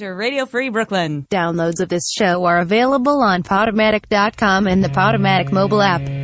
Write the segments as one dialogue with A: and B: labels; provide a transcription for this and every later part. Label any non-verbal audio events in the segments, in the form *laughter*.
A: to Radio Free Brooklyn.
B: Downloads of this show are available on Podomatic.com and the Podomatic mobile app.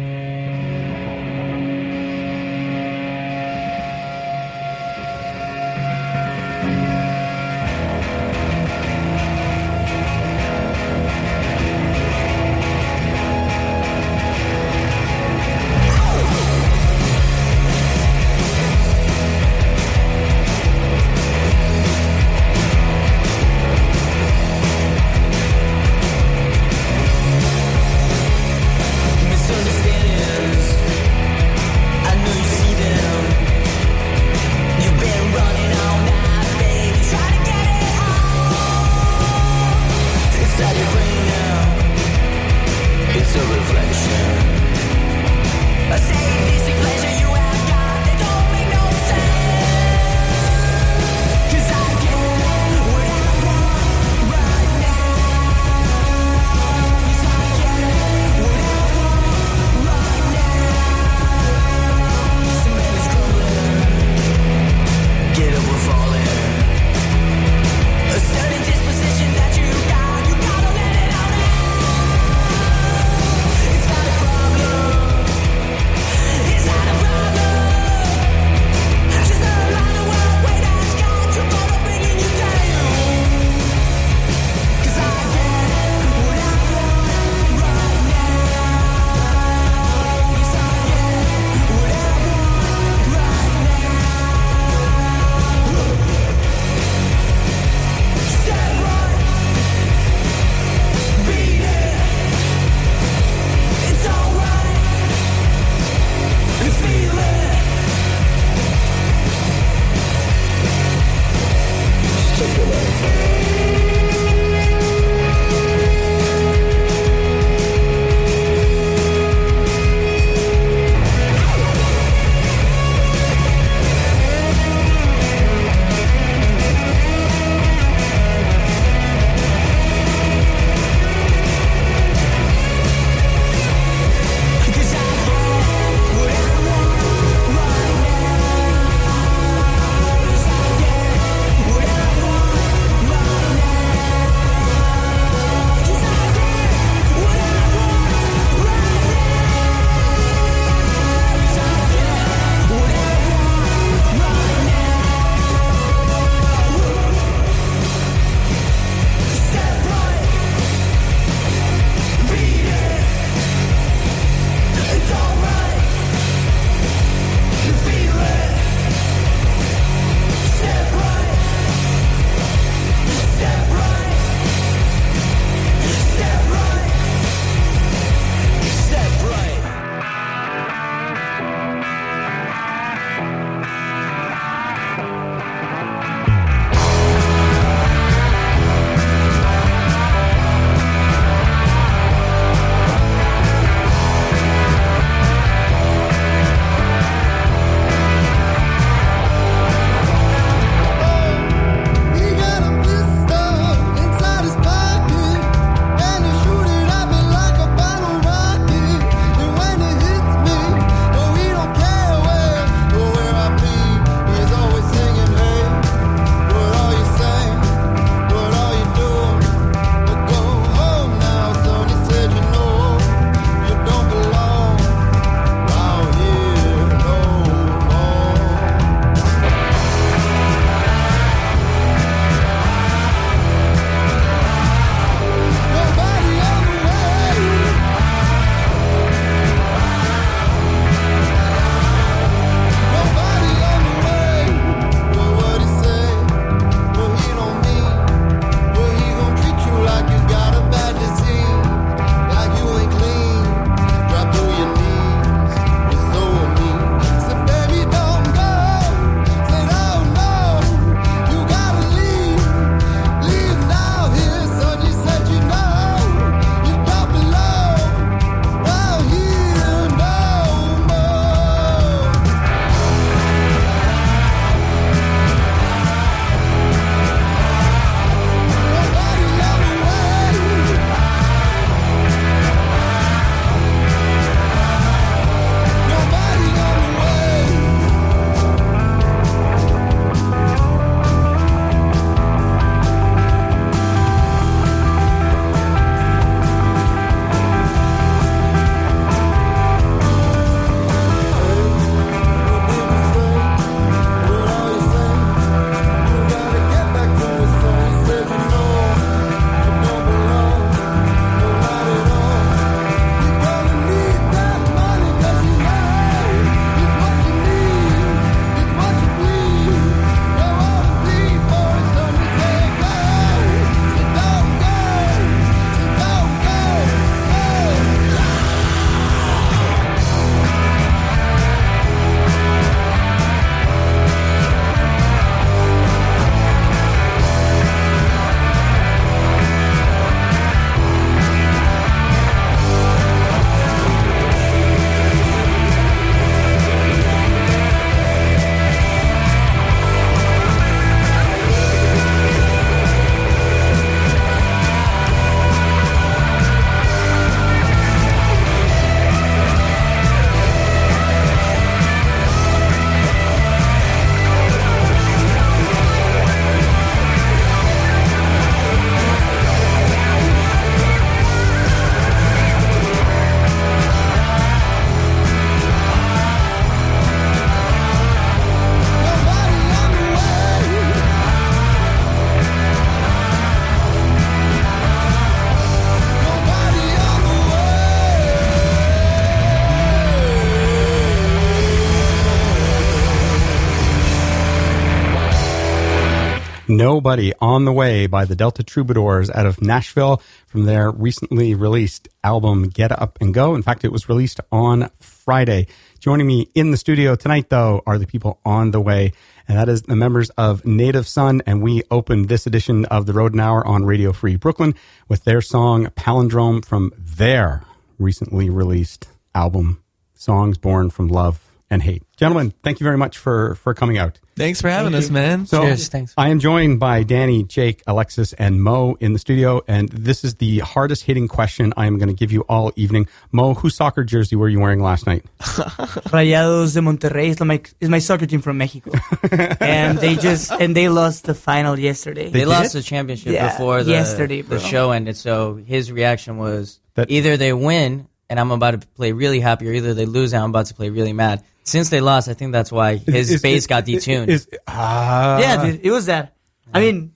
C: Nobody on the Way by the Delta Troubadours out of Nashville from their recently released album Get Up and Go. In fact, it was released on Friday. Joining me in the studio tonight, though, are the people on the way, and that is the members of Native Sun. And we opened this edition of the Rodent Hour on Radio Free Brooklyn with their song Palindrome from their recently released album, Songs Born from Love and Hate. Gentlemen, thank you very much for, for coming out.
D: Thanks for having us, man.
C: So
E: Cheers, thanks.
C: I am joined by Danny, Jake, Alexis, and Mo in the studio, and this is the hardest hitting question I am going to give you all evening. Mo, whose soccer jersey were you wearing last night? *laughs*
F: Rayados de Monterrey is my is my soccer team from Mexico, *laughs* and they just and they lost the final yesterday.
E: They
C: did?
E: lost the championship
F: Yeah,
E: before the,
F: yesterday,
E: the show ended. So his reaction was
C: That-
E: either they win and I'm about to play really happy, or either they lose and I'm about to play really mad. Since they lost, I think that's why his
C: Is-
E: face
C: is-
E: got detuned.
C: Is, ah.
F: yeah, dude, it was that. I mean,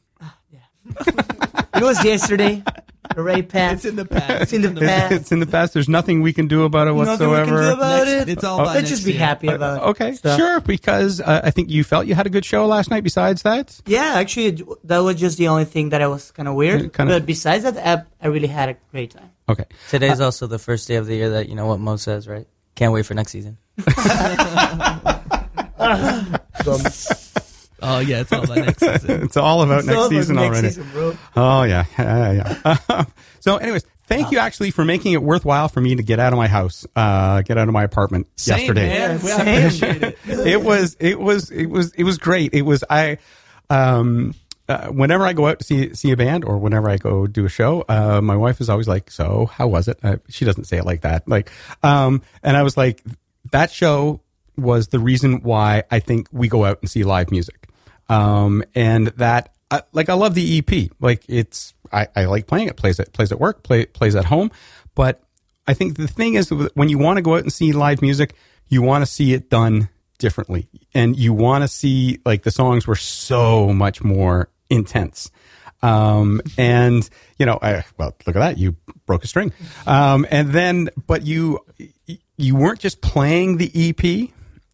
F: yeah, it was yesterday. Already passed.
D: It's in the past.
F: It's in the past.
C: it's in the past. There's nothing we can do about it whatsoever.
F: Nothing we can do about
D: Next-
F: it.
D: it's all
F: Oh, Let's just be
D: year.
F: happy about. It.
C: Okay,
F: stuff.
C: sure. Because uh, I think you felt you had a good show last night. Besides that,
F: Yeah, actually, that was just the only thing that I was kind of weird.
C: Kinda-
F: But besides that, I, I really had a great time.
C: okay.
E: Today's also the first day of the year that you know what Mo says, right? Can't wait for next season. *laughs*
D: Oh yeah, it's all by next season. *laughs*
C: It's all about next
F: So,
C: season
F: next
C: already.
F: season, bro.
C: Oh yeah, *laughs* yeah, yeah. so, anyways, thank you actually for making it worthwhile for me to get out of my house, uh, get out of my apartment
D: Same,
C: yesterday.
D: man. We appreciate it.
C: it was, it was, it was, it was great. It was I. Um, uh, whenever I go out to see see a band or whenever I go do a show, uh, my wife is always like, "So, how was it?" Uh, she doesn't say it like that. Like, um, and I was like, that show was the reason why I think we go out and see live music. Um, and that, I, like, I love the EP. Like, it's, I, I like playing it, plays it, plays at work, play, plays at home. But I think the thing is when you want to go out and see live music, you want to see it done differently. And you want to see, like, the songs were so much more intense. Um, and you know, I, well, look at that. You broke a string. Um, and then, but you, you weren't just playing the EP.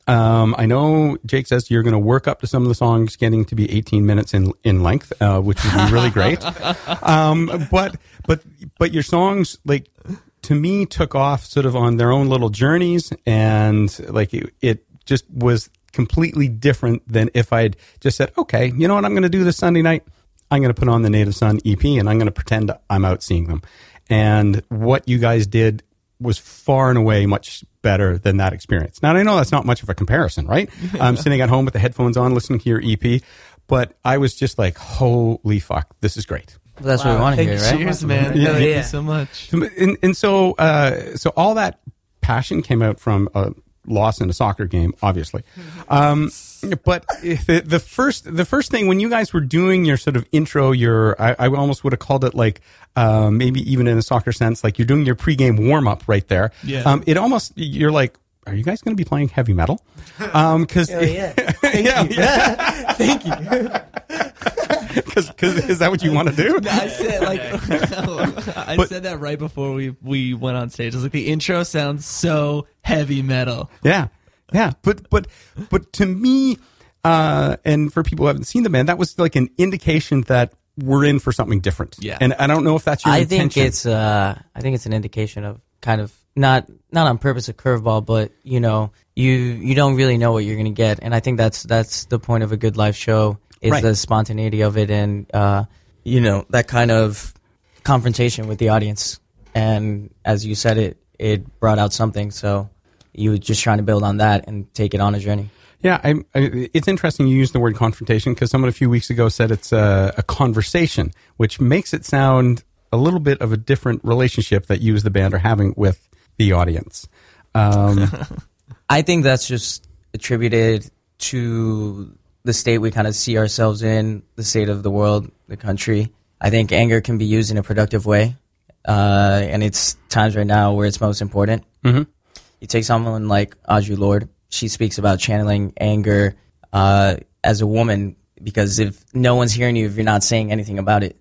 C: Um, I know Jake says you're going to work up to some of the songs getting to be 18 minutes in in length, uh, which would be really great. *laughs* Um, but but but your songs like to me took off sort of on their own little journeys, and like it, it just was completely different than if I'd just said, okay, you know what, I'm going to do this Sunday night. I'm going to put on the Native Sun EP, and I'm going to pretend I'm out seeing them. And what you guys did was far and away much better than that experience. Now I know that's not much of a comparison, right? *laughs* I'm sitting at home with the headphones on, listening to your EP, but I was just like, "Holy fuck, this is great!"
E: Well, that's what we want to hear, right?
D: Cheers,
F: much,
D: man.
F: man.
D: Thank
F: Yeah.
D: you so much.
C: And, and so, uh, so all that passion came out from a loss in a soccer game, obviously. Um, but the, the first, the first thing when you guys were doing your sort of intro, your, I, I almost would have called it like, uh, maybe even in a soccer sense, like you're doing your pregame warm up right there.
D: Yeah.
C: Um, it almost, you're like, are you guys going to be playing heavy metal? Um, cause,
F: Hell yeah. *laughs* Thank
C: yeah,
F: you. *laughs* Thank you. *laughs*
C: cause, 'cause is that what you want to do?
D: I said like I
C: But-
D: said that right before we we went on stage. I was like, the intro sounds so heavy metal.
C: Yeah, yeah, but but but to me, uh, and for people who haven't seen the band, that was like an indication that we're in for something different.
D: Yeah.
C: and I don't know if that's your
E: I
C: intention.
E: think it's uh, I think it's an indication of kind of not not on purpose a curveball, but you know you you don't really know what you're gonna get, and I think that's that's the point of a good live show is
C: Right.
E: the spontaneity of it, and uh, you know that kind of confrontation with the audience. And as you said, it it brought out something. So you were just trying to build on that and take it on a journey.
C: Yeah, I, I, it's interesting you use the word confrontation because someone a few weeks ago said it's a, a conversation, which makes it sound a little bit of a different relationship that you as the band are having with the audience. Um, *laughs*
E: I think that's just attributed to the state we kind of see ourselves in, the state of the world, the country. I think anger can be used in a productive way, uh, and it's times right now where it's most important.
C: Mm-hmm.
E: You take someone like Audre Lorde; she speaks about channeling anger uh, as a woman because if no one's hearing you, if you're not saying anything about it,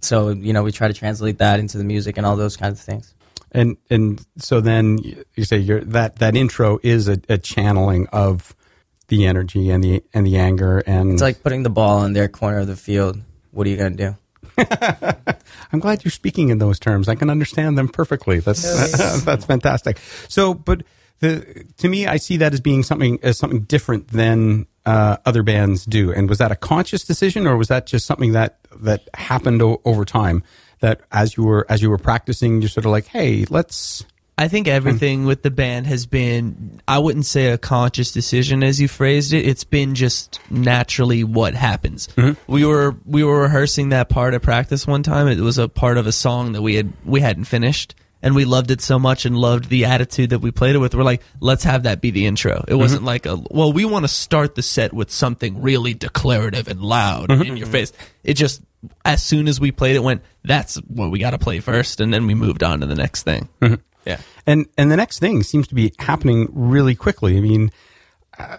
E: so you know we try to translate that into the music and all those kinds of things.
C: And and so then you say you're, that that intro is a, a channeling of the energy and the and the anger and
E: It's like putting the ball in their corner of the field. What are you gonna do? *laughs*
C: I'm glad you're speaking in those terms. I can understand them perfectly. That's *laughs* that's fantastic. So, but the to me, I see that as being something as something different than uh, other bands do. And was that a conscious decision, or was that just something that that happened o- over time? That as you were as you were practicing, you're sort of like, hey, let's.
D: I think everything with the band has been, I wouldn't say a conscious decision as you phrased it. It's been just naturally what happens. Mm-hmm. We were we were rehearsing that part at practice one time. It was a part of a song that we had we hadn't finished, and we loved it so much and loved the attitude that we played it with. We're like, let's have that be the intro. It mm-hmm. wasn't like a well, we want to start the set with something really declarative and loud mm-hmm. in your face. It just as soon as we played it, went that's what we got to play first, and then we moved on to the next thing. Yeah.
C: And and the next thing seems to be happening really quickly. I mean, uh,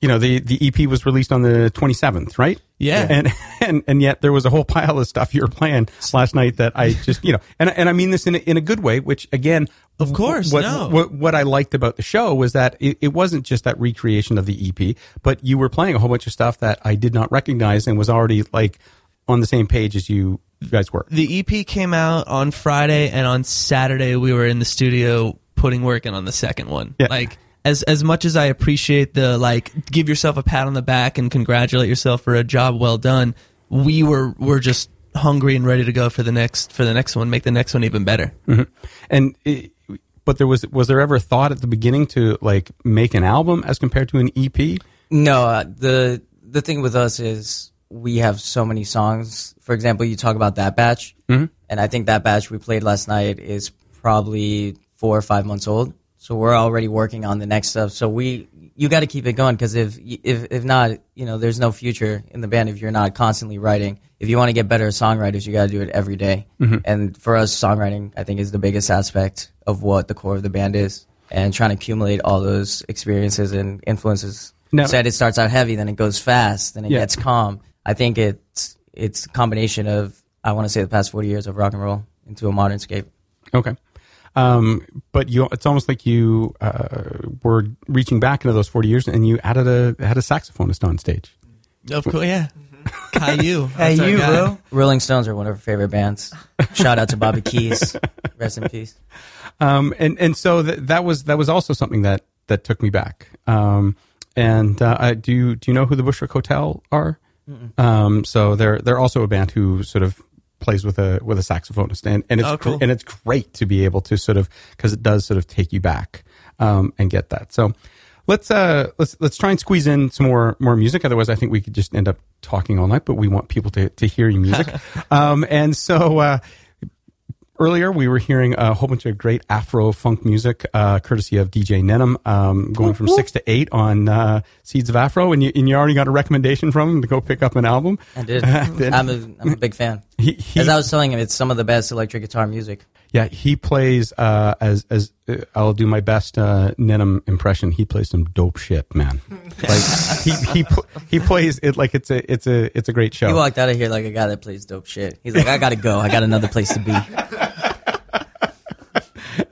C: you know, the the EP was released on the 27th, right?
D: Yeah.
C: And and and yet there was a whole pile of stuff you were playing last night that I just you know, and and I mean this in a, in a good way. Which again,
D: Of course,
C: what
D: no.
C: what, what I liked about the show was that it, it wasn't just that recreation of the EP, but you were playing a whole bunch of stuff that I did not recognize and was already like on the same page as you guys were.
D: The EP came out on Friday, and on Saturday we were in the studio putting work in on the second one.
C: Yeah.
D: Like as as much as I appreciate the like, give yourself a pat on the back and congratulate yourself for a job well done. We were were just hungry and ready to go for the next for the next one, make the next one even better.
C: And it, but there was was there ever thought at the beginning to like make an album as compared to an EP?
E: No, uh, the the thing with us is we have so many songs. For example, you talk about that batch, mm-hmm. and I think that batch we played last night is probably four or five months old. So we're already working on the next stuff. So we, you got to keep it going because if if if not, you know, there's no future in the band if you're not constantly writing. If you want to get better as songwriters, you got to do it every day. Mm-hmm. And for us, songwriting, I think, is the biggest aspect of what the core of the band is. And trying to accumulate all those experiences and influences
C: Now-
E: said it starts out heavy, then it goes fast, then it
C: Yeah.
E: gets calm. I think it's it's a combination of I want to say the past forty years of rock and roll into a modern scape.
C: Okay. Um, but you, it's almost like you uh, were reaching back into those forty years, and you added a had a saxophonist on stage.
D: Of course, yeah. Caillou.
F: Hey, *laughs*
D: That's our
F: you, bro.
E: Rolling Stones are one of our favorite bands. *laughs* Shout out to Bobby Keys, rest in peace.
C: Um, and and so that that was that was also something that that took me back. Um, and uh, I, do you do you know who the Bushwick Hotel are? Um, so they're they're also a band who sort of plays with a with a saxophonist, and and it's
D: Oh, cool.
C: and it's great to be able to sort of because it does sort of take you back um, and get that. So let's uh let's let's try and squeeze in some more more music. Otherwise, I think we could just end up talking all night. But we want people to to hear your music, *laughs* um, and so. Uh, Earlier, we were hearing a whole bunch of great Afro funk music, uh, courtesy of DJ Nenham, um, going from six to eight on uh, Seeds of Afro, and you, and you already got a recommendation from him to go pick up an album.
E: I did. *laughs*
C: Did-
E: I'm a I'm a big fan.
C: He, he,
E: As I was telling him, it's some of the best electric guitar music.
C: yeah, he plays uh, as as uh, I'll do my best uh, Nenham impression. He plays some dope shit, man. *laughs* like he he pl- he plays it like it's a it's a it's a great show.
E: He walked out of here like a guy that plays dope shit. He's like, I gotta go. I got another place to be. *laughs*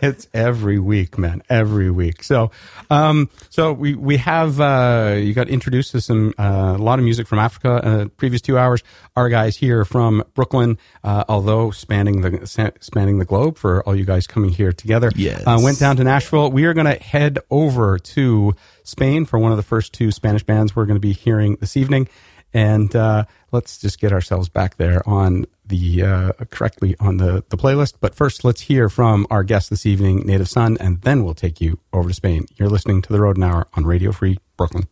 C: it's every week, man, every week. So, um, so we we have uh, you got introduced to some uh, a lot of music from Africa. Uh, previous two hours, our guys here from Brooklyn, uh, although spanning the spanning the globe for all you guys coming here together.
D: Yes.
C: uh, went down to Nashville. We are going to head over to Spain for one of the first two Spanish bands we're going to be hearing this evening. And uh, let's just get ourselves back there on the uh, correctly on the, the playlist. But first, let's hear from our guest this evening, Native Sun, and then we'll take you over to Spain. You're listening to the Rodent Hour on Radio Free Brooklyn.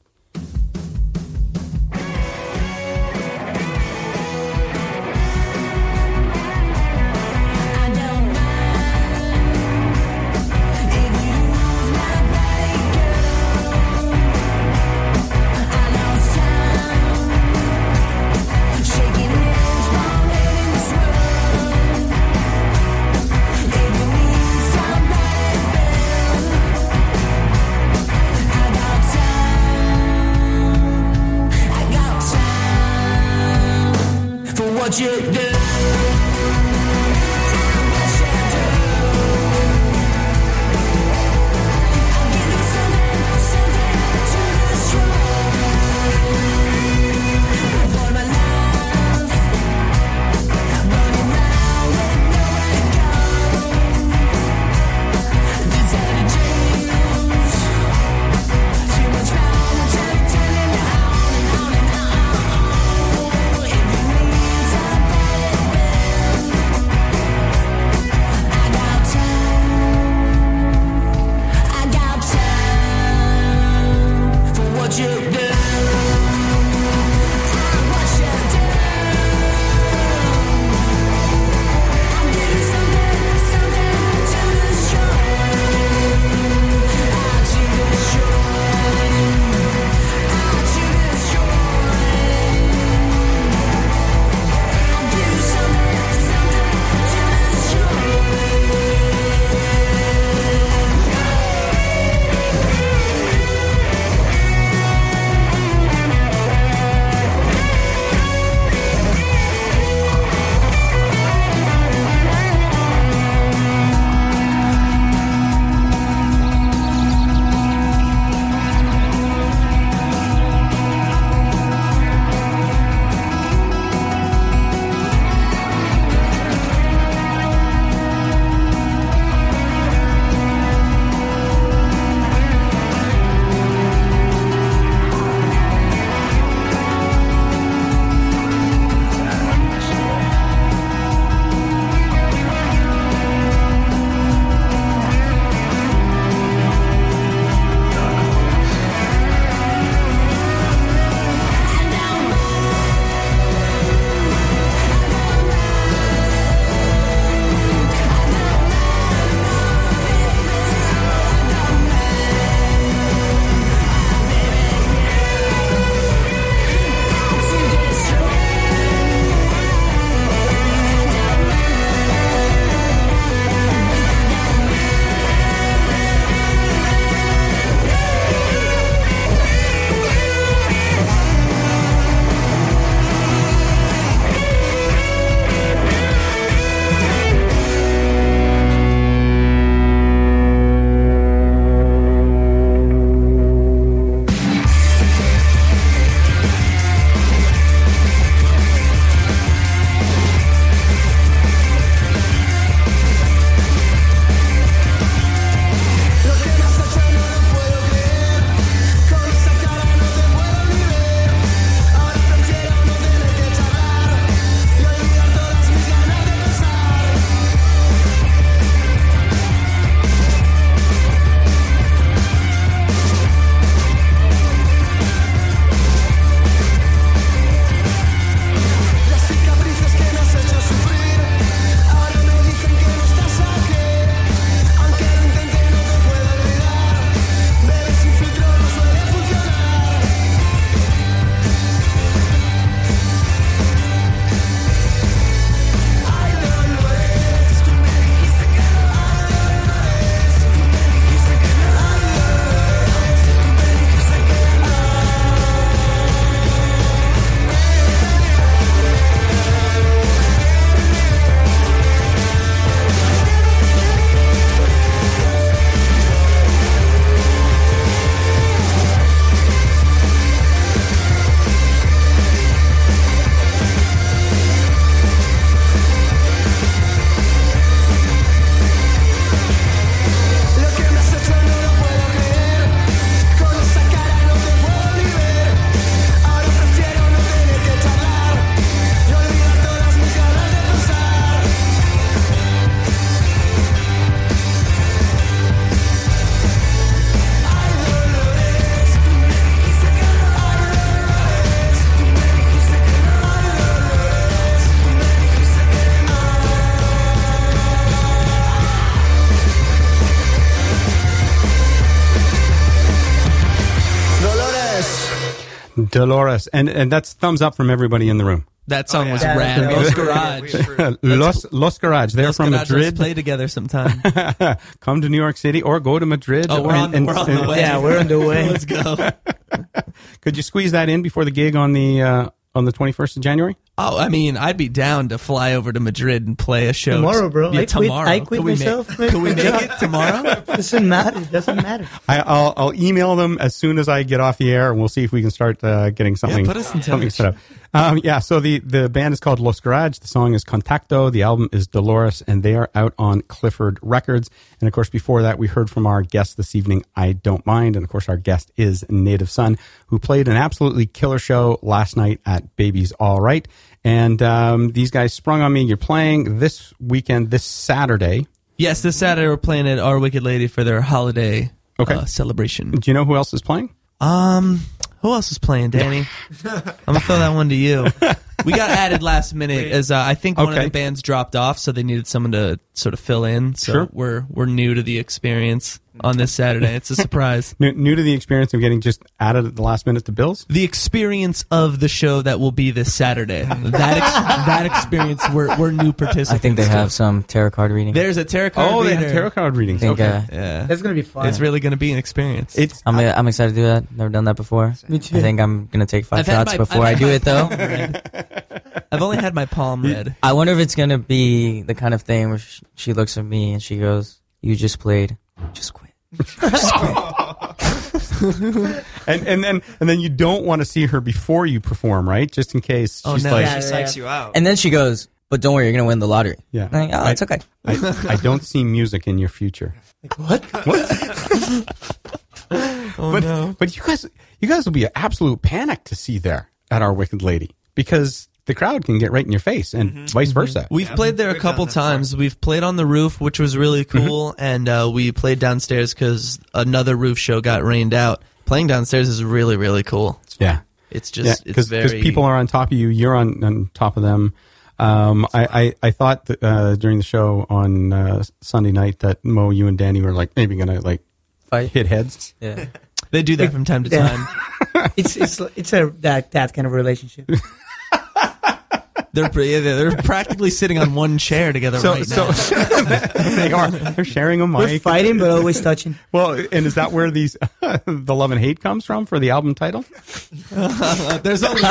C: Dolores, and and that's thumbs up from everybody in the room.
D: That song
G: yeah.
D: was
F: Yeah,
D: rad. Los Garage. *laughs*
C: Los Los Garage. They're
D: Los
C: from
D: Garage, let's
C: Madrid.
D: play together sometime. *laughs*
C: Come to New York City or go to Madrid.
D: Oh, we're on-
C: and-
D: we're on
C: and-
D: the *laughs* way.
F: Yeah, we're on the way.
D: Let's go.
C: Could you squeeze that in before the gig on the uh, on the twenty first of January?
D: Oh, I mean, I'd be down to fly over to Madrid and play a show
F: Tomorrow, bro.
D: Yeah,
F: I quit-
D: tomorrow.
F: I quit
D: Could we
F: myself,
D: Make,
F: man.
D: could we make it tomorrow? *laughs*
F: doesn't matter. It doesn't matter.
C: I, I'll I'll email them as soon as I get off the air, and we'll see if we can start uh, getting something
D: put us in
C: something set up. Um, yeah, so the the band is called Los Garage. The song is Contacto. The album is Dolores, and they are out on Clifford Records. And of course, before that, we heard from our guest this evening, I Don't Mind, and of course, our guest is Native Sun, who played an absolutely killer show last night at Baby's All Right. And um, these guys sprung on me. You're playing this weekend, this Saturday.
D: Yes, this Saturday we're playing at Our Wicked Lady for their holiday
C: Okay.
D: uh, celebration.
C: Do you know who else is playing?
D: Um, who else is playing, Danny? *laughs* I'm gonna throw that one to you. We got added last minute as uh, I think one
C: Okay.
D: of the bands dropped off, so they needed someone to sort of fill in. So
C: Sure.
D: we're we're new to the experience on this Saturday. It's a surprise. *laughs*
C: New, new to the experience of getting just added at the last minute to bills?
D: the experience of the show that will be this Saturday. That ex- *laughs* that experience, we're we're new participants.
E: I think they
D: to.
E: have some tarot card reading.
D: There's a tarot card.
C: Oh, they have tarot card readings.
E: Think,
C: Okay.
E: uh,
D: Yeah,
F: That's gonna be fun.
D: it's really going to be an experience.
C: It's
E: I'm, I'm excited to do that. Never done that before.
F: Me too.
E: I think I'm gonna take 5
D: I've
E: shots
D: my-
E: before
D: I've
E: I do it, though.
D: I've only had my palm read. *laughs*
E: I wonder if it's gonna be the kind of thing where she looks at me and she goes, "You just played, just quit."
C: And and then and then you don't want to see her before you perform, right? Just in case
D: Oh,
C: she's
D: no.
C: like,
G: She
F: Yeah,
G: psychs you out.
E: And then she goes, "But don't worry, you're gonna win the lottery."
C: yeah,
E: I'm like, oh,
C: I,
E: it's okay.
C: I, I don't see music in your future.
F: what? *laughs*
D: Oh
C: but
D: no.
C: but you guys you guys will be an absolute panic to see there at our Wicked Lady because the crowd can get right in your face and
D: Mm-hmm.
C: vice versa.
D: We've played there a couple
G: that before.
D: times. We've played on the roof, which was really
C: Mm-hmm.
D: cool, and uh, we played downstairs because another roof show got rained out. Playing downstairs is really really cool.
C: yeah,
D: It's
C: yeah,
D: just it's
C: because
D: very
C: people are on top of you, you're on on top of them. Um, I, I, I thought that, uh, during the show on uh, Sunday night that Mo, you and Danny were like maybe gonna like
E: Fight.
C: hit heads.
E: Yeah. *laughs*
D: they do that from time to
F: Yeah.
D: time. *laughs*
F: It's it's it's a that that kind of relationship.
D: They're yeah, they're practically sitting on one chair together
C: So
D: right
C: so
D: now. *laughs*
C: they are they're sharing a
F: We're
C: mic.
F: fighting, but always *laughs* touching.
C: Well, and is that where these *laughs* the love and hate comes from for the album title?
D: There's only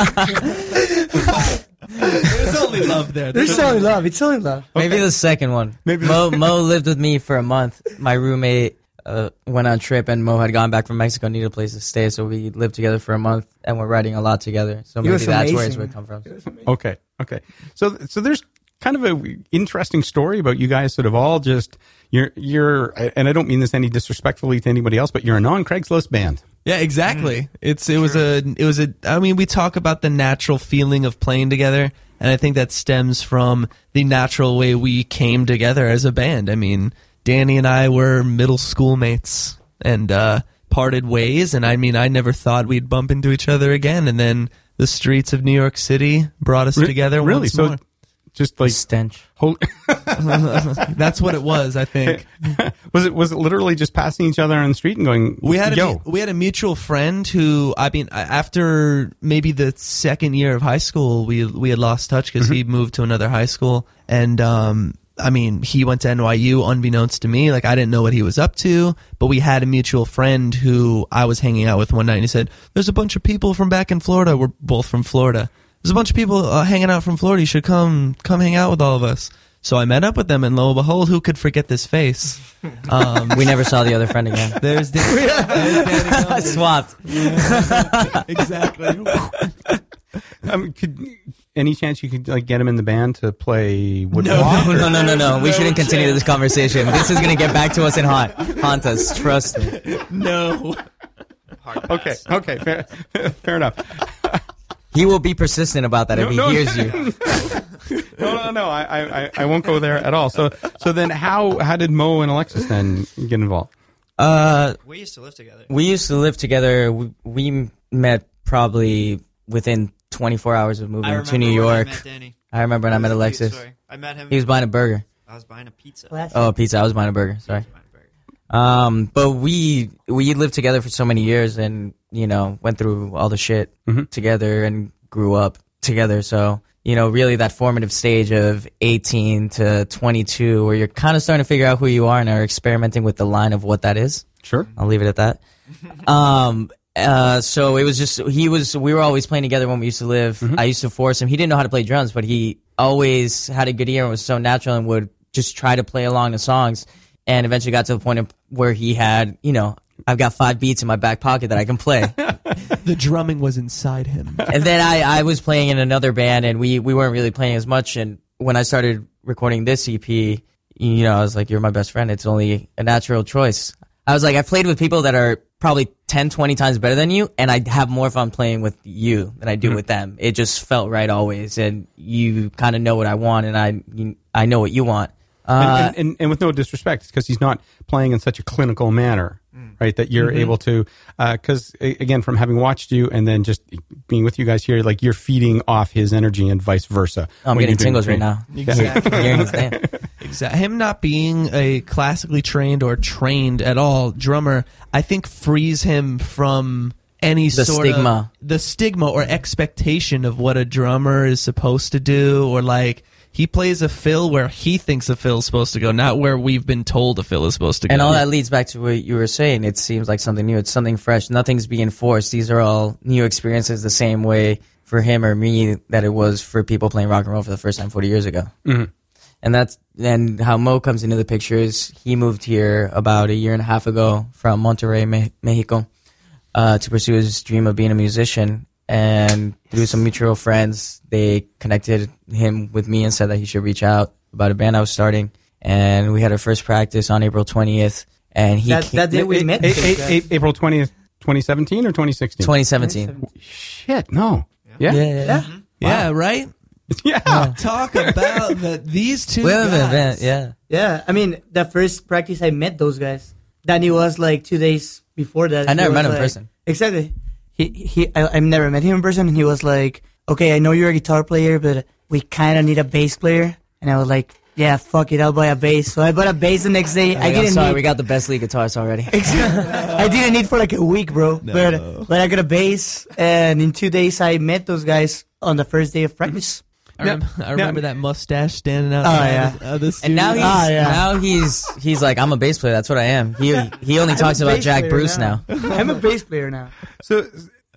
D: there's only love there.
F: There's only love. It's only love.
E: Maybe the second one.
C: Maybe
E: Mo Mo lived with me for a month. My roommate uh, went on a trip, and Mo had gone back from Mexico, needed a place to stay, so we lived together for a month, and we're writing a lot together. So maybe
F: was
E: that's where it's
F: amazing.
E: where it come from.
C: Okay, okay. So so there's kind of a interesting story about you guys sort of all just you're you're and I don't mean this any disrespectfully to anybody else, but you're a non Craigslist band.
D: Yeah, exactly. It's it was a it was a I mean we talk about the natural feeling of playing together and I think that stems from the natural way we came together as a band. I mean, Danny and I were middle school mates and uh parted ways and I mean I never thought we'd bump into each other again and then the streets of New York City brought us
C: Re-
D: together
C: really?
D: once
C: so
D: more.
C: just like
E: Stench.
C: whole, *laughs*
D: That's what it was, I think. *laughs*
C: was it was it literally just passing each other on the street and going
D: We had a
C: yo
D: mu- we had a mutual friend who I mean after maybe the second year of high school we we had lost touch because he moved to another high school and um I mean he went to NYU unbeknownst to me like I didn't know what he was up to but we had a mutual friend who I was hanging out with one night and he said there's a bunch of people from back in Florida we're both from Florida there's a bunch of people uh, hanging out from Florida you should come come hang out with all of us so I met up with them and lo and behold who could forget this face *laughs* um
E: We never saw the other friend again. *laughs*
D: there's, Dan- there's Danny Goldberg. *laughs*
E: Swapped.
D: exactly.
C: um, could any chance you could like get him in the band to play woodblock? *laughs*
E: No, no, no, no, no. We shouldn't continue this conversation. This is gonna get back to us and haunt haunt us. Trust me.
D: No.
C: Okay, okay, fair, fair enough.
E: He will be persistent about that if he
C: no.
E: hears you. *laughs*
C: No, no, no. I, I, I won't go there at all. So, so then, how how did Mo and Alexis then get involved?
E: Uh,
G: We used to live together.
E: we used to live together. We, we met probably within 24 hours of moving to New York.
G: I met Danny.
E: I remember when I met
G: It was a cute
E: Alexis.
G: story. I met him.
E: He was buying a burger.
G: I was buying a pizza.
F: Classic.
E: Oh, pizza. I was buying a burger. Sorry.
G: was buying a burger.
E: Um, but we we lived together for so many years, and you know went through all the shit together and grew up together. So you know, really that formative stage of 18 to 22, where you're kind of starting to figure out who you are and are experimenting with the line of what that is.
C: Sure.
E: I'll leave it at that. *laughs* um, uh, so it was just he was. We were always playing together when we used to live. I used to force him. He didn't know how to play drums, but he always had a good ear and was so natural and would just try to play along the songs. And eventually got to the point of where he had, you know, I've got five beats in my back pocket that I can play. *laughs*
D: The drumming was inside him.
E: and then I, I was playing in another band and we, we weren't really playing as much. And when I started recording this EP, you know, I was like, you're my best friend. It's only a natural choice. I was like, I've played with people that are probably 10, 20 times better than you. And I have more fun playing with you than I do mm-hmm. with them. It just felt right always. And you kind of know what I want and I, you, I know what you want. Uh,
C: and, and, uh, and, and with no disrespect, because he's not playing in such a clinical manner, mm. right? That you're mm-hmm. able to, uh, because again, from having watched you and then just being with you guys here, like you're feeding off his energy and vice versa.
E: I'm getting tingles right now.
D: Exactly. *laughs*
E: Hearing his name.
D: Exactly. Him not being a classically trained or trained at all drummer, I think frees him from any
E: The
D: sort
E: stigma.
D: of the stigma or expectation of what a drummer is supposed to do, or like he plays a fill where he thinks a fill is supposed to go, not where we've been told a fill is supposed to go.
E: And all that leads back to what you were saying. It seems like something new. It's something fresh. Nothing's being forced. These are all new experiences the same way for him or me that it was for people playing rock and roll for the first time 40 years ago. Mm-hmm. And that's and how Mo comes into the picture is he moved here about a year and a half ago from Monterrey, Me- Mexico, uh, to pursue his dream of being a musician. And through some mutual friends, they connected him with me and said that he should reach out about a band I was starting. And we had our first practice on April 20th. And he
F: That,
E: ca-
F: that day we
C: A-
F: met.
C: A-
F: those
C: A- April 20th, 2017 or 2016?
E: 2017.
C: Shit, no. Yeah?
E: Yeah, yeah, yeah.
D: yeah, right. *laughs*
C: Yeah.
D: Talk about that. These two
E: We have an
D: guys.
E: event, yeah.
F: Yeah, I mean, the first practice I met those guys. Danny was like two days before that.
E: I
F: He
E: never
F: was
E: met him in
F: like-
E: person.
F: Exactly. He he. I, I've never met him in person, and he was like, "Okay, I know you're a guitar player, but we kind of need a bass player." And I was like, "Yeah, fuck it, I'll buy a bass." So I bought a bass the next day. Oh I
E: I'm
F: didn't
E: sorry,
F: need.
E: we got the best lead guitarists already. *laughs*
F: I didn't need for like a week, bro. But but I got a bass, and in two days I met those guys on the first day of practice.
D: I, rem- *laughs* I remember that mustache standing out.
F: yeah.
D: of the studio.
E: And now he's
F: Ah, yeah.
E: now he's he's like I'm a bass player. That's what I am. He he only talks about Jack Bruce now. *laughs*
F: I'm a bass player now.
C: So,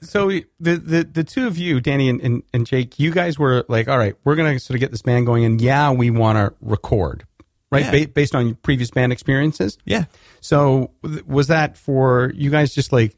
C: so the, the, the two of you, Danny and, and, and Jake, you guys were like, all right, we're going to sort of get this band going and yeah, we want to record, right?
D: Yeah.
C: Ba- based on previous band experiences.
D: yeah.
C: So th- was that for you guys just like,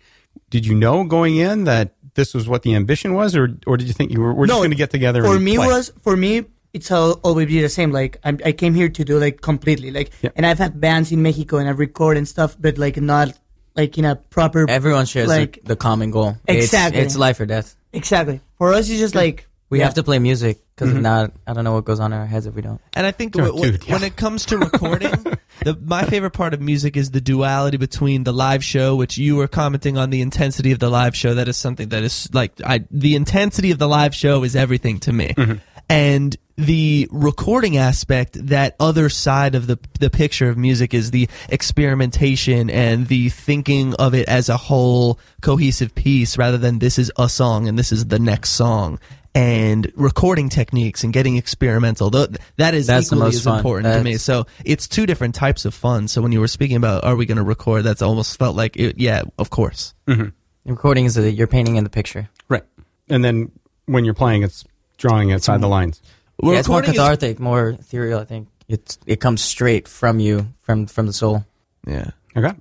C: did you know going in that this was what the ambition was or, or did you think you were, we're just going to get together
F: For
C: and
F: me
C: play?
F: was for me it's all always be the same. Like I'm, I came here to do like completely like,
C: Yeah.
F: and I've had bands in Mexico and I've recorded and stuff, but like not like in a proper.
E: Everyone shares
F: Like-
E: the, the common goal. It's-
F: Exactly.
E: It's, life or death.
F: exactly. For us, it's just like
E: We
F: yeah.
E: have to play music because
C: Mm-hmm.
E: not, I don't know what goes on in our heads if we don't.
D: And I think
C: Oh,
D: wh- wh-
C: dude, yeah.
D: when it comes to recording, *laughs* the, my favorite part of music is the duality between the live show, which you were commenting on the intensity of the live show. That is something that is like I, the intensity of the live show is everything to me,
C: Mm-hmm.
D: and the recording aspect, that other side of the the picture of music is the experimentation and the thinking of it as a whole cohesive piece, rather than this is a song and this is the next song. And recording techniques and getting experimental. Th- That is
E: That's the
D: equally
E: most
D: as
E: fun.
D: important to me. So it's two different types of fun. So when you were speaking about are we going to record, that's almost felt like it, yeah, of course. Mm-hmm.
E: Recording is the, you're painting in the picture.
C: right. And then when you're playing, it's drawing outside the mm-hmm. lines.
D: We're
E: yeah, it's more
D: recording is-
E: cathartic, more ethereal. I think it's it comes straight from you, from from the soul.
D: yeah.
C: Okay.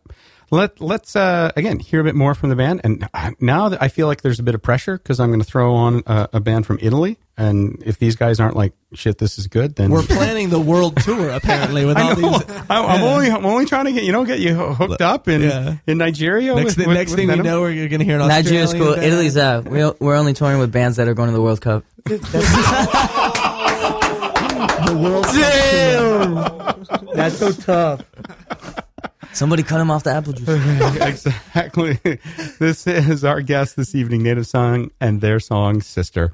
C: Let let's uh, again hear a bit more from the band, and uh, now that I feel like there's a bit of pressure because I'm going to throw on a, a band from Italy, and if these guys aren't like shit, this is good, then
D: We're planning the world tour *laughs* apparently with
C: I
D: all
C: know.
D: these.
C: I'm, I'm only I'm only trying to get you know get you hooked up in
D: Yeah.
C: in Nigeria.
D: Next,
C: with,
D: thing,
C: with-
D: next
C: with
D: thing we know, we're going to hear an
E: Nigeria's cool.
D: band.
E: Italy's out. We're we're only touring with bands that are going to the World Cup. *laughs*
F: the World Damn! That's so tough.
E: Somebody cut him off the apple juice. *laughs*
C: exactly. This is our guest this evening, Native Sun, and their song "Sister."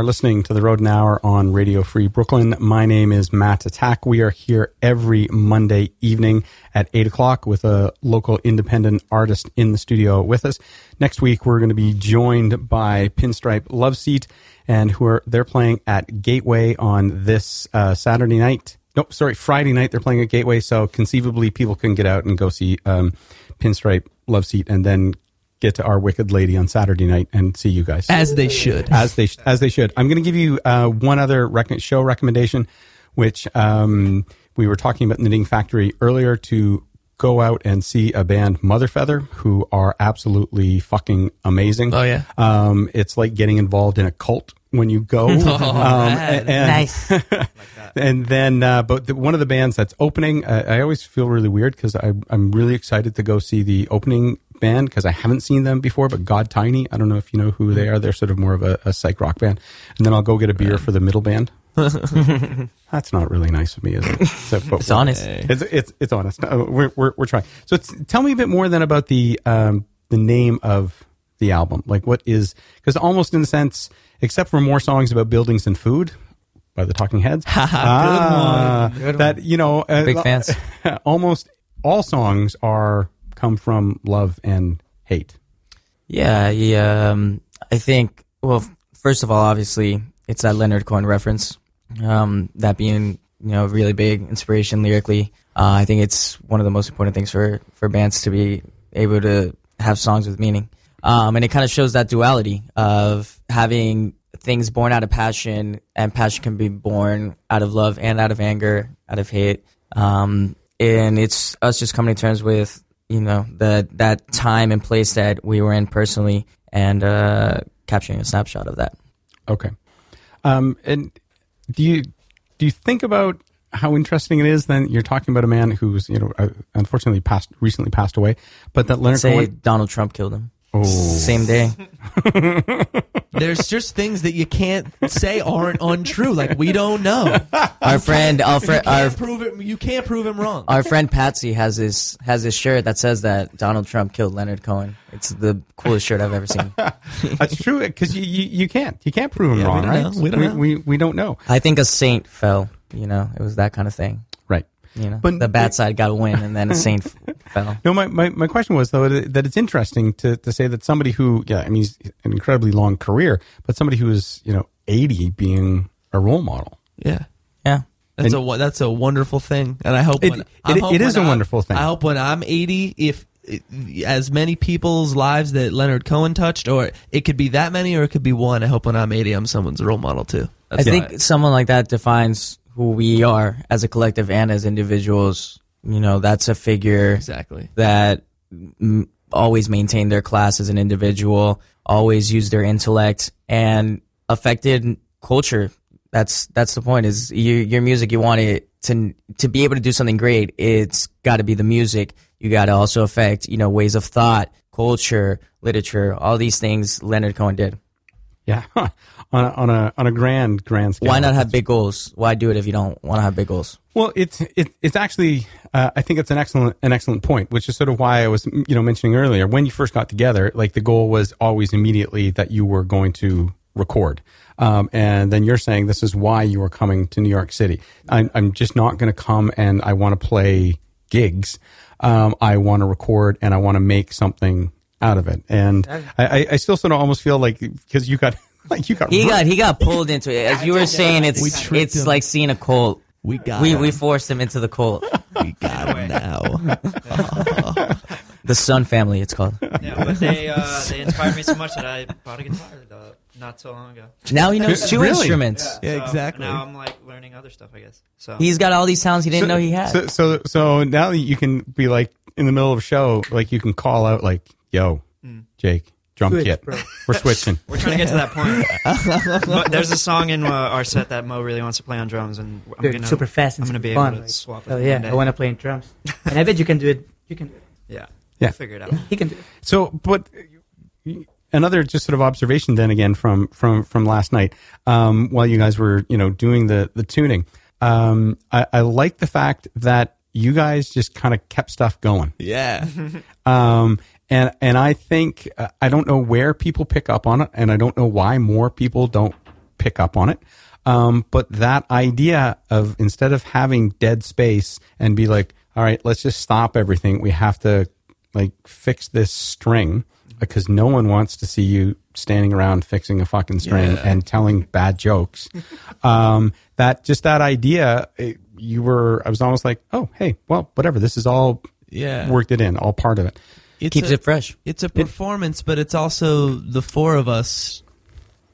C: Are listening to the Rodent Hour on Radio Free Brooklyn. My name is Matt Attack. We are here every Monday evening at 8 o'clock with a local independent artist in the studio with us. Next week, we're going to be joined by Pinstripe Loveseat, and who are they're playing at Gateway on this uh, Saturday night. No, sorry, Friday night. They're playing at Gateway, so conceivably people can get out and go see um, Pinstripe Loveseat, and then get to our Wicked Lady on Saturday night and see you guys
D: As they should.
C: as they as they should. I'm going to give you uh, one other rec- show recommendation, which um, we were talking about Knitting Factory earlier to go out and see a band Mother Feather, who are absolutely fucking amazing.
D: Oh, yeah.
C: um, it's like getting involved in a cult when you go. *laughs* um, and, and-
F: Nice. *laughs*
C: and then, uh, but the, one of the bands that's opening, uh, I always feel really weird because I'm really excited to go see the opening band because I haven't seen them before. But God Tiny, I don't know if you know who they are. They're sort of more of a, a psych rock band. And then I'll go get a beer for the middle band. *laughs* *laughs* that's not really nice of me, is it? So, but
E: It's honest.
C: It's it's it's honest. Uh, we're we're we're trying. So it's, tell me a bit more then about the um the name of the album. Like what is because almost in a sense, except for more songs about buildings and food by the Talking Heads. *laughs* ah, That you know, uh,
E: Big fans.
C: almost all songs are come from love and hate.
E: Yeah, yeah. Um, I think. Well, first of all, obviously, it's that Leonard Cohen reference. Um, that being, you know, really big inspiration lyrically. Uh, I think it's one of the most important things for for bands to be able to have songs with meaning. Um, and it kind of shows that duality of having things born out of passion, and passion can be born out of love and out of anger, out of hate. Um, and it's us just coming to terms with you know the that time and place that we were in personally, and uh, capturing a snapshot of that.
C: Okay. Um, and do you do you think about how interesting it is? Then you're talking about a man who's you know uh, unfortunately passed recently passed away, but that Leonard
E: Say
C: Cohen.
E: Donald Trump killed him.
C: Oh.
E: Same day. *laughs*
D: There's just things that you can't say aren't untrue. Like we don't know.
E: Our friend, our, fri-
D: You
E: our
D: can't prove it. You can't prove him wrong.
E: our friend Patsy has his has this shirt that says that Donald Trump killed Leonard Cohen. It's the coolest shirt I've ever seen. *laughs*
C: That's true because you, you you can't you can't prove him
D: Yeah, we
C: wrong,
D: don't
C: right?
D: know. We don't know.
C: We, we don't know,
E: I think a saint fell. You know, it was that kind of thing.
C: Right?
E: You know,
C: But-
E: the bad side got a win, and then a saint *laughs* fell.
C: No, my, my, my question was though that it's interesting to, to say that somebody who yeah I mean he's an incredibly long career, but somebody who is you know eighty being a role model.
D: yeah.
E: Yeah.
D: That's
C: And-
D: a that's a wonderful thing, and I hope
C: It-
D: when,
C: it-
D: I hope
C: it is
D: when
C: a
D: I'm-
C: wonderful thing.
D: I hope when I'm 80, if as many people's lives that Leonard Cohen touched, or it could be that many, or it could be one. I hope when I'm 80, I'm someone's role model too.
E: I think
D: why-
E: someone like that defines who we are as a collective and as individuals. You know, that's a figure
D: exactly.
E: that mm, always maintained their class as an individual, always used their intellect, and affected culture. That's that's the point. Is your your music? You want it to to be able to do something great. It's got to be the music. You got to also affect you know ways of thought, culture, literature, all these things. Leonard Cohen did.
C: Yeah, *laughs* on a, on a on a grand grand scale.
E: Why not have big goals? Why do it if you don't want to have big goals?
C: Well, it's it, it's actually uh, I think it's an excellent an excellent point, which is sort of why I was you know mentioning earlier when you first got together, like the goal was always immediately that you were going to record, um, and then you're saying this is why you are coming to New York City. I'm, I'm just not going to come and I want to play gigs. Um, I want to record and I want to make something out of it, and I, I, I still sort of almost feel like because you got *laughs* like you got
E: He
C: ru-
E: got he got pulled into it. As you were saying, it's
D: tricked
E: it's
D: him.
E: like seeing a cult.
D: We got
E: We
D: him.
E: we forced him into the cult.
D: we got him now. *laughs*
E: The Sun family, it's called.
G: Yeah, but they uh, they inspired me so much that I bought a guitar uh, not so long ago.
E: Now he knows two
C: Really?
E: instruments.
D: Yeah,
G: So
D: exactly.
G: Now I'm like learning other stuff, I guess. So
E: He's got all these sounds he didn't know he had.
C: So, so, so now you can be like in the middle of a show, like you can call out like, "Yo, Jake, drum
F: Switch,
C: kit,
F: bro.
C: we're switching." *laughs*
G: we're trying to get to that point. *laughs* Mo- There's a song in uh, our set that Mo really wants to play on drums, and I'm
F: Dude,
G: gonna
F: super fast and
G: I'm gonna
F: super
G: be
F: fun.
G: able to swap it.
F: Oh yeah. I want to play in drums, and I bet you can do it. You can. Do it. *laughs*
G: Yeah,
C: Yeah.
G: We'll figure it out.
F: He can do it.
C: So, but another just sort of observation then again from from from last night, um, while you guys were you know doing the the tuning, um, I, I like the fact that you guys just kind of kept stuff going.
D: yeah.
C: Um, and and I think uh, I don't know where people pick up on it, and I don't know why more people don't pick up on it. Um, but that idea of instead of having dead space and be like, all right, let's just stop everything. We have to like fix this string because no one wants to see you standing around fixing a fucking string
D: Yeah.
C: and telling bad jokes. *laughs* um, that just that idea, it, you were, I was almost like, oh, hey, well, whatever. This is all
D: Yeah.
C: worked it in, all part of it.
D: It's
E: Keeps
D: a-
E: it fresh.
D: It's a performance, but it's also the four of us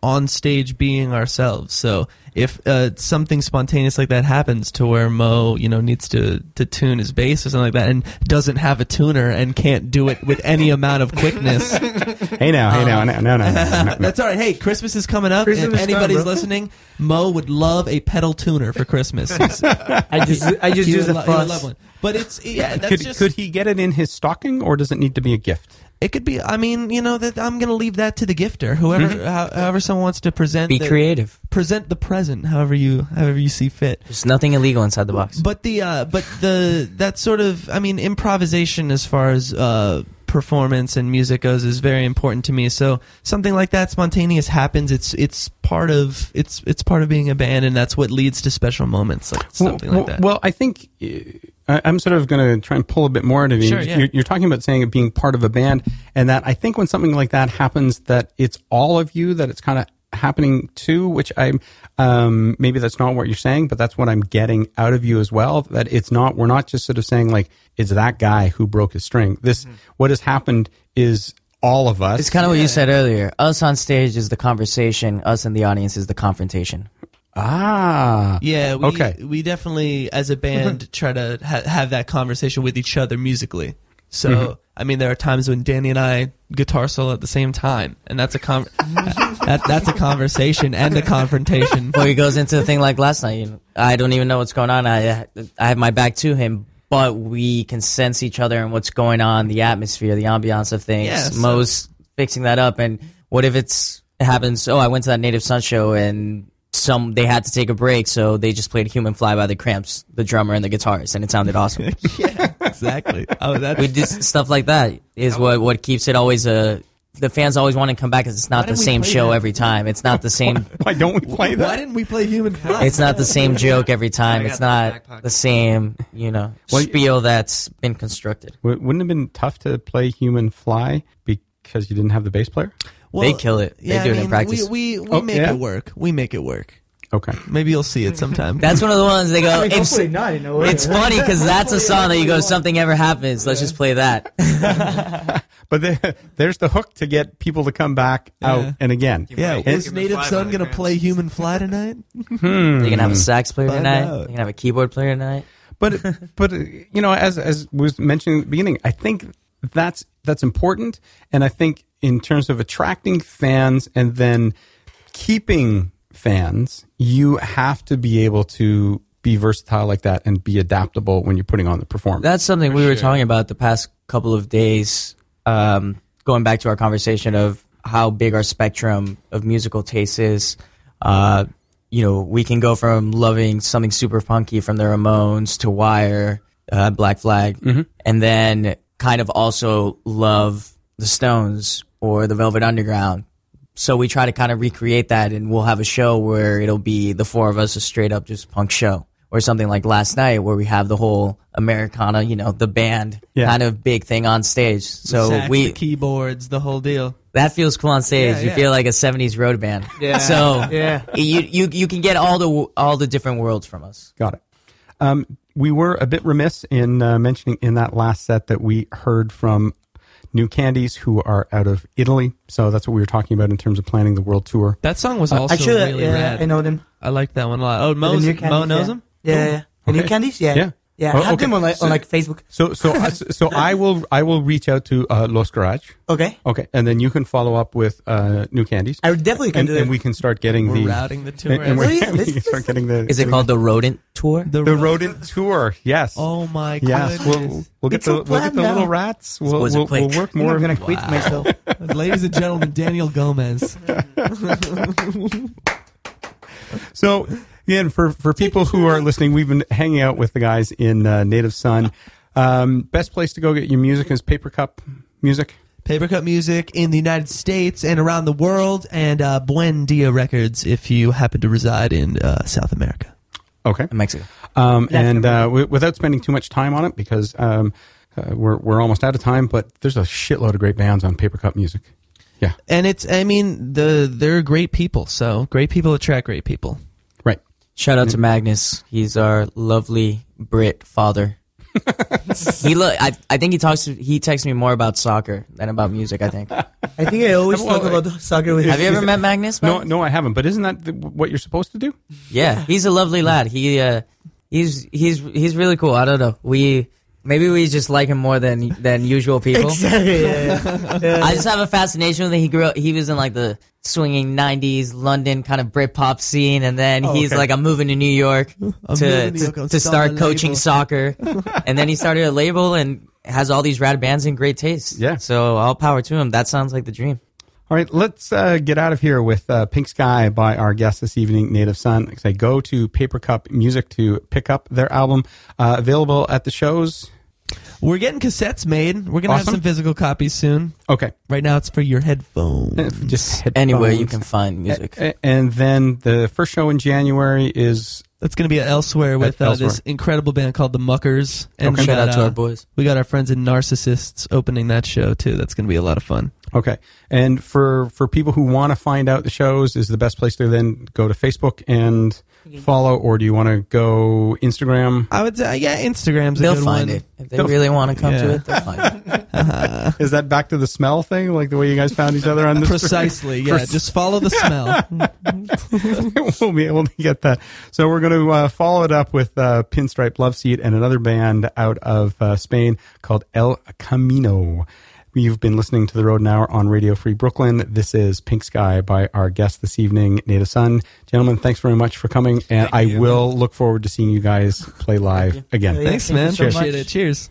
D: on stage being ourselves. So if uh, something spontaneous like that happens to where Mo, you know, needs to to tune his bass or something like that, and doesn't have a tuner and can't do it with any amount of quickness, *laughs*
C: Hey now, hey now, no, no, no, no, no, no. *laughs*
D: that's all right. Hey, Christmas is coming up.
F: Christmas
D: and
F: is coming,
D: anybody's
F: bro.
D: listening, Mo would love a pedal tuner for Christmas. He's- *laughs*
F: I just I just
D: he
F: use
D: would
F: the
D: lo- he would
F: fuzz.
D: love one. But it's yeah, that's
C: Could,
D: just
C: could he get it in his stocking or does it need to be a gift?
D: It could be. I mean, you know that I'm going to leave that to the gifter. Whoever,
C: Mm-hmm.
D: how, however, someone wants to present.
E: Be
D: the-
E: creative.
D: Present the present, however you, however you see fit.
E: There's nothing illegal inside the box.
D: But the, uh, but the that sort of, I mean, improvisation as far as uh, performance and music goes is very important to me. So something like that spontaneous happens. It's it's part of it's it's part of being a band, and that's what leads to special moments, like something
C: well,
D: like that.
C: Well, I think uh, I'm sort of going to try and pull a bit more into you.
D: Sure, yeah.
C: you're, you're talking about saying it being part of a band, and that I think when something like that happens, that it's all of you that it's kind of happening too, Which I'm um, maybe that's not what you're saying, but that's what I'm getting out of you as well. That it's not we're not just sort of saying like it's that guy who broke his string. This what has happened is all of us.
E: It's kind of what you said earlier. Us on stage is the conversation. Us in the audience is the confrontation.
C: ah
D: Yeah. We,
C: Okay.
D: We definitely, as a band, *laughs* try to ha- have that conversation with each other musically. So,
C: Mm-hmm.
D: I mean, there are times when Danny and I guitar solo at the same time, and that's a con- *laughs* that, that's a conversation and a confrontation.
E: Well, he goes into a thing like last night. You know, I don't even know what's going on. I I have my back to him, but we can sense each other and what's going on, the atmosphere, the ambiance of things.
D: Yeah, so-
E: Mo's fixing that up, and what if it's it happens? Oh, I went to that Native Sun show and. Some they had to take a break, so they just played "Human Fly" by the Cramps, the drummer and the guitarist, and it sounded awesome. *laughs*
D: yeah, exactly. Oh, that's
E: we did stuff like that is oh. what what keeps it always a. The fans always want to come back because it's not the same show
D: that?
E: every time. It's not the *laughs* same.
C: why don't we play that?
D: why didn't we play Human Fly?
E: It's not the same joke every time. It's
G: the
E: not
G: back
E: the same, you know,
C: Well,
E: spiel that's been constructed.
C: Wouldn't it have been tough to play Human Fly because you didn't have the bass player?
E: They kill it. They
D: yeah,
E: do
D: I
E: it in
D: mean,
E: practice.
D: We we, we
C: Oh,
D: make
C: yeah?
D: it work. We make it work.
C: Okay.
D: Maybe you'll see it sometime.
E: That's one of the ones they go.
F: I mean,
E: if-
F: hopefully not. You know,
E: it's funny because that's a song that you go. If Something ever happens. Let's just play that. *laughs*
C: But there, there's the hook to get people to come back out
D: Yeah.
C: and again.
D: yeah,
G: play
D: is
G: Human
D: Native
G: Fly
D: Son
G: the
D: gonna
G: Cramps.
D: play Human Fly tonight?
E: You can have a sax player
D: Find
E: tonight.
D: out.
E: You can have a keyboard player tonight.
C: But but uh, you know, as as was mentioned at the beginning, I think that's that's important, and I think in terms of attracting fans and then keeping fans, you have to be able to be versatile like that and be adaptable when you're putting on the performance.
E: That's something we were talking about the past couple of days. Um, going back to our conversation of how big our spectrum of musical taste is. Uh, you know, we can go from loving something super funky from the Ramones to Wire, uh, Black Flag, and then kind of also love the Stones or the Velvet Underground. So we try to kind of recreate that, and we'll have a show where it'll be the four of us, a straight up just punk show, or something like last night where we have the whole Americana, you know, the band
C: Yeah.
E: kind of big thing on stage. So
D: Sax,
E: we
D: the keyboards, the whole deal.
E: that feels cool on stage.
D: Yeah,
E: you
D: yeah.
E: feel like a '70s road band.
F: Yeah.
E: So
F: Yeah.
E: you you you can get all the all the different worlds from us.
C: Got it. Um, we were a bit remiss in uh, mentioning in that last set that we heard from New Candys, who are out of Italy. So that's what we were talking about in terms of planning the world tour.
D: That song was also
F: Actually,
D: really
F: yeah,
D: rad.
F: I know them.
D: I like that one a lot. Oh,
F: The
D: Mo's,
F: New
D: Mo knows
F: yeah.
D: them.
F: Yeah, yeah. The New
C: Okay.
F: Candies, yeah,
C: Yeah.
F: Yeah.
C: Oh,
F: I have
C: okay.
F: them on like
C: So-
F: on like Facebook.
C: So, so, uh, so I will, I will reach out to uh, Los Garage.
F: Okay,
C: Okay, and then you can follow up with uh, New Candys,
F: I definitely can
C: and,
F: do it.
C: and we can start getting
D: We're
C: the
D: routing the tour.
C: and, and
F: Oh,
C: we're,
F: yeah,
C: we can start getting the.
E: Is it called the Rodent Tour?
D: the,
C: the
D: ro-
C: rodent tour? Yes.
D: Oh my
C: yes.
D: goodness.
C: We'll we'll get
F: It's
C: the we'll get the
F: planned
C: little rats. We'll
E: Was
C: we'll, we'll work more.
F: I'm gonna quit myself. *laughs*
D: Ladies and gentlemen, Daniel Gomez. *laughs* *laughs*
C: So again, for for people who are listening, we've been hanging out with the guys in uh, Native Sun. Um, best place to go get your music is Paper Cup Music.
D: Paper Cup Music in the United States and around the world, and uh, Buen Dia Records if you happen to reside in uh, South America.
C: Okay.
E: in Mexico.
C: Um, and uh, w- without spending too much time on it, because um, uh, we're we're almost out of time, but there's a shitload of great bands on Paper Cup Music. Yeah,
D: And it's, I mean, the they're great people, so great people attract great people.
C: Right.
E: Shout out to Magnus. He's our lovely Brit father. *laughs* he look. I, I think he talks. To, he texts me more about soccer than about music. I think.
F: I think I always talk about soccer with him.
E: Have you ever *laughs* met Magnus?
C: No,
E: Magnus?
C: no, I haven't. But isn't that the, what you're supposed to do?
E: Yeah, he's a lovely lad. He uh, he's he's he's really cool. I don't know. We maybe we just like him more than than usual people. *laughs*
F: Exactly. Yeah, yeah. *laughs*
E: I just have a fascination with him. He grew up. He was in like the swinging '90s London kind of Britpop scene, and then oh, he's
C: okay.
E: like, "I'm moving to New York to
D: moving to New York,
E: to, to start coaching
D: label."
E: soccer," *laughs* and then he started a label and has all these rad bands and great taste.
C: Yeah.
E: So all power to him. That sounds like the dream.
C: All right, let's uh, get out of here with uh, Pink Sky by our guest this evening, Native Sun. Like I say, go to Paper Cup Music to pick up their album. Uh, available at the shows.
D: We're getting cassettes made. We're gonna have some physical copies soon.
C: Okay.
D: Right now, it's for your headphones. *laughs*
C: Just headphones.
E: Anywhere you can find music.
C: And then the first show in January is
D: That's going to be elsewhere with uh,
C: Elsewhere.
D: this incredible band called the Muckers. And
C: Okay.
E: Shout out to our boys.
D: We got our friends in Narcissists opening that show too. That's going to be a lot of fun.
C: Okay. And for for people who want to find out the shows, is the best place to then go to Facebook and follow, or do you want to go Instagram?
D: I would say, yeah, Instagram's a
E: They'll
D: good
E: find
D: one.
E: it if they
C: They'll-
E: really want to come to it. They'll find it. *laughs*
C: Is that back to the smell thing, like the way you guys found each other on the
D: Precisely, *laughs* yeah. Just follow the smell. *laughs*
C: we'll be able to get that. So we're going to uh, follow it up with uh, Pinstripe Loveseat and another band out of uh, Spain called El Camino. You've been listening to The Rodent Hour on Radio Free Brooklyn. This is Pink Sky by our guest this evening, Native Sun. Gentlemen, thanks very much for coming, and I will look forward to seeing you guys play live again.
F: Yeah,
D: Thanks,
F: thank
D: man.
F: so
D: Appreciate
F: much.
D: it. Cheers.